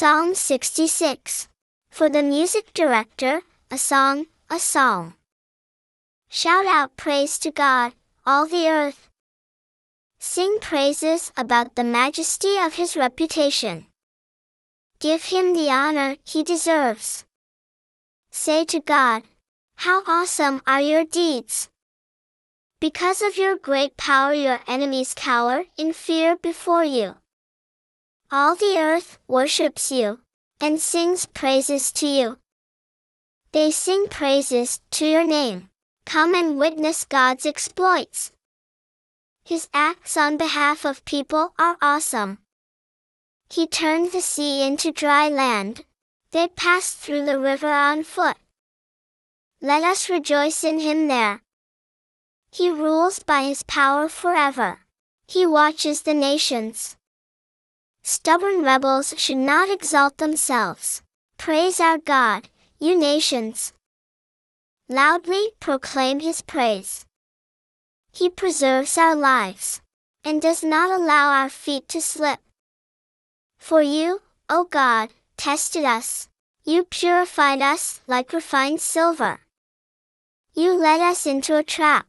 Psalm 66. For the music director, a song, a psalm. Shout out praise to God, all the earth. Sing praises about the majesty of his reputation. Give him the honor he deserves. Say to God, How awesome are your deeds! Because of your great power, your enemies cower in fear before you. All the earth worships you and sings praises to you. They sing praises to your name. Come and witness God's exploits. His acts on behalf of people are awesome. He turned the sea into dry land. They passed through the river on foot. Let us rejoice in him there. He rules by his power forever. He watches the nations. Stubborn rebels should not exalt themselves. Praise our God, you nations. Loudly proclaim his praise. He preserves our lives and does not allow our feet to slip. For you, O God, tested us. You purified us like refined silver. You led us into a trap.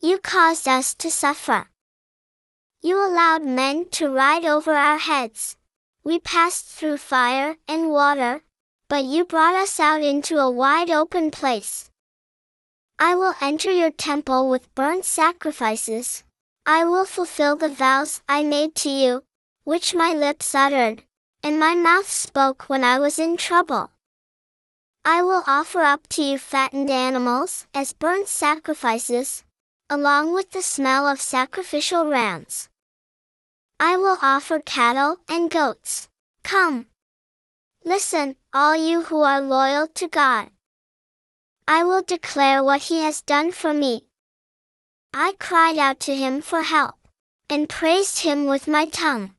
You caused us to suffer. You allowed men to ride over our heads. We passed through fire and water, but you brought us out into a wide open place. I will enter your temple with burnt sacrifices. I will fulfill the vows I made to you, which my lips uttered, and my mouth spoke when I was in trouble. I will offer up to you fattened animals as burnt sacrifices, along with the smell of sacrificial rams. I will offer cattle and goats. Come. Listen, all you who are loyal to God. I will declare what he has done for me. I cried out to him for help, and praised him with my tongue.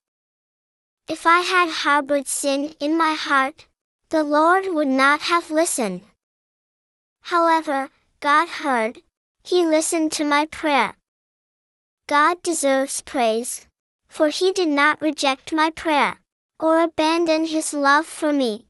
If I had harbored sin in my heart, the Lord would not have listened. However, God heard, he listened to my prayer. God deserves praise, for he did not reject my prayer, or abandon his love for me.